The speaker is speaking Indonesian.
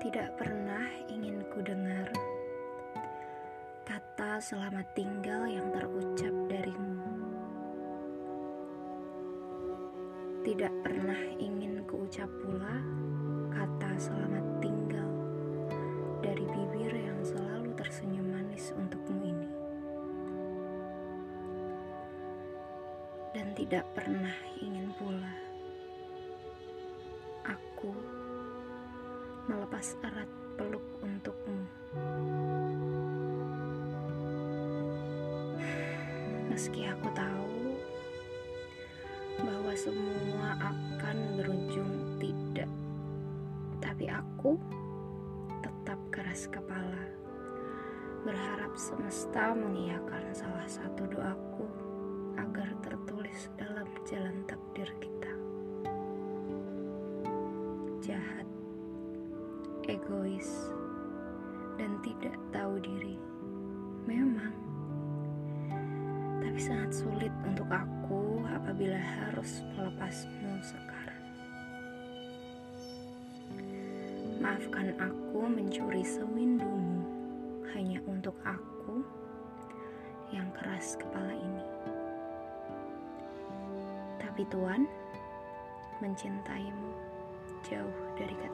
tidak pernah ingin ku dengar kata selamat tinggal yang terucap darimu. Tidak pernah ingin ku ucap pula kata selamat tinggal dari bibir yang selalu tersenyum manis untukmu ini. Dan tidak pernah ingin pula aku melepas erat peluk untukmu. Meski aku tahu bahwa semua akan berujung tidak, tapi aku tetap keras kepala, berharap semesta mengiyakan salah satu doaku agar tertulis dalam jalan takdir kita. Jahat, egois, dan tidak tahu diri. Memang tapi sangat sulit untuk aku apabila harus melepasmu sekarang. Maafkan aku mencuri sewindumu hanya untuk aku yang keras kepala ini. Tapi Tuhan mencintaimu jauh dari kata.